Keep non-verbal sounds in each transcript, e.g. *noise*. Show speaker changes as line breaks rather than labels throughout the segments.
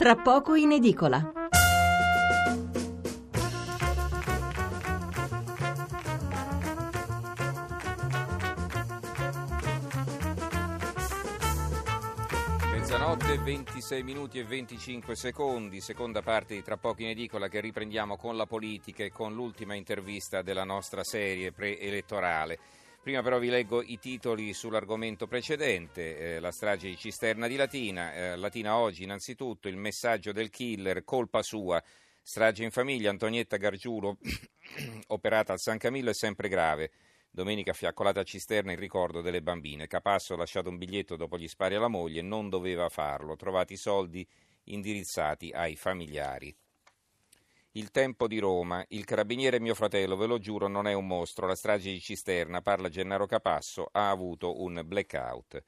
tra poco in edicola.
Mezzanotte, 26 minuti e 25 secondi, seconda parte di Tra poco in edicola che riprendiamo con la politica e con l'ultima intervista della nostra serie preelettorale. Prima però vi leggo i titoli sull'argomento precedente, eh, la strage di Cisterna di Latina. Eh, Latina oggi innanzitutto il messaggio del killer, colpa sua. Strage in famiglia, Antonietta Gargiulo, *coughs* operata al San Camillo, è sempre grave. Domenica fiaccolata a Cisterna in ricordo delle bambine. Capasso ha lasciato un biglietto dopo gli spari alla moglie, non doveva farlo. Trovati i soldi indirizzati ai familiari. Il tempo di Roma, il carabiniere mio fratello, ve lo giuro, non è un mostro. La strage di Cisterna, parla Gennaro Capasso, ha avuto un blackout.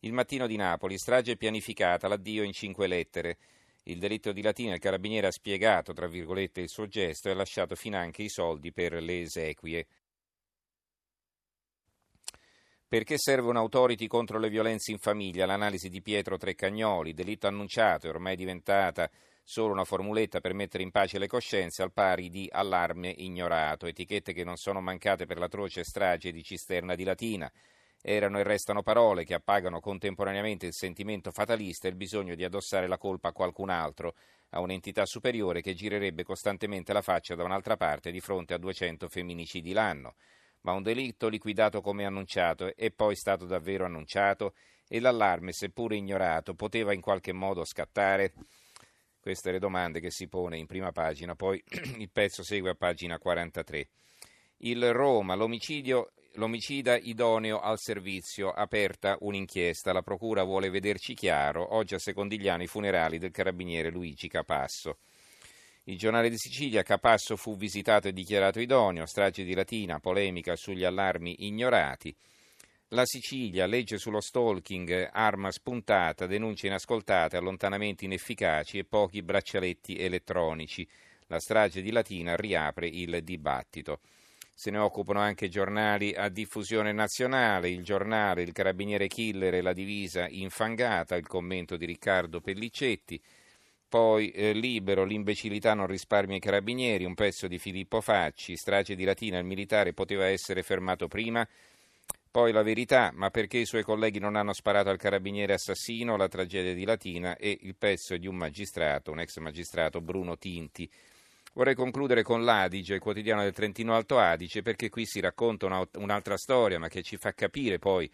Il mattino di Napoli, strage pianificata, l'addio in cinque lettere. Il delitto di Latina, il carabiniere ha spiegato, tra virgolette, il suo gesto e ha lasciato finanche i soldi per le esequie. Perché serve un'autority contro le violenze in famiglia? L'analisi di Pietro Treccagnoli, delitto annunciato, è ormai diventata solo una formuletta per mettere in pace le coscienze al pari di allarme ignorato, etichette che non sono mancate per l'atroce strage di Cisterna di Latina. Erano e restano parole che appagano contemporaneamente il sentimento fatalista e il bisogno di addossare la colpa a qualcun altro, a un'entità superiore che girerebbe costantemente la faccia da un'altra parte di fronte a 200 femminicidi l'anno. Ma un delitto liquidato come annunciato è poi stato davvero annunciato e l'allarme, seppure ignorato, poteva in qualche modo scattare? Queste le domande che si pone in prima pagina, poi *clears throat* il pezzo segue a pagina 43. Il Roma, l'omicidio, l'omicida idoneo al servizio, aperta un'inchiesta, la procura vuole vederci chiaro, oggi a Secondigliano i funerali del carabiniere Luigi Capasso. Il giornale di Sicilia, Capasso fu visitato e dichiarato idoneo, strage di Latina, polemica sugli allarmi ignorati. La Sicilia, legge sullo stalking, arma spuntata, denunce inascoltate, allontanamenti inefficaci e pochi braccialetti elettronici. La strage di Latina riapre il dibattito. Se ne occupano anche giornali a diffusione nazionale, il giornale, il carabiniere killer e la divisa infangata, il commento di Riccardo Pellicetti, poi eh, Libero, l'imbecillità non risparmia i carabinieri, un pezzo di Filippo Facci, strage di Latina, il militare poteva essere fermato prima, poi la verità, ma perché i suoi colleghi non hanno sparato al carabiniere assassino, la tragedia di Latina e il pezzo di un magistrato, un ex magistrato Bruno Tinti. Vorrei concludere con l'Adige, il quotidiano del Trentino Alto Adige, perché qui si racconta una, un'altra storia, ma che ci fa capire poi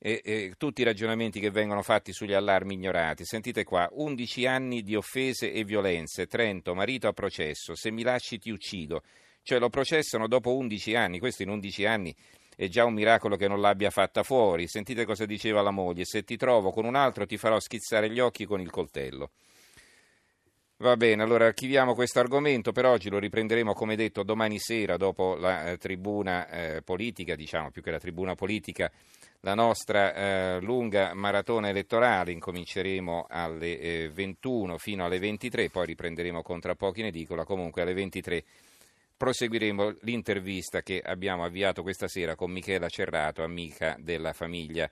e, e, tutti i ragionamenti che vengono fatti sugli allarmi ignorati. Sentite qua, 11 anni di offese e violenze, Trento, marito a processo, se mi lasci ti uccido. Cioè lo processano dopo 11 anni, questo in 11 anni è già un miracolo che non l'abbia fatta fuori. Sentite cosa diceva la moglie: Se ti trovo con un altro, ti farò schizzare gli occhi con il coltello. Va bene, allora archiviamo questo argomento, per oggi lo riprenderemo come detto domani sera dopo la eh, tribuna eh, politica, diciamo più che la tribuna politica, la nostra eh, lunga maratona elettorale, incominceremo alle 21 eh, fino alle 23, poi riprenderemo con tra pochi in edicola, comunque alle 23 proseguiremo l'intervista che abbiamo avviato questa sera con Michela Cerrato, amica della famiglia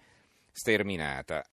sterminata.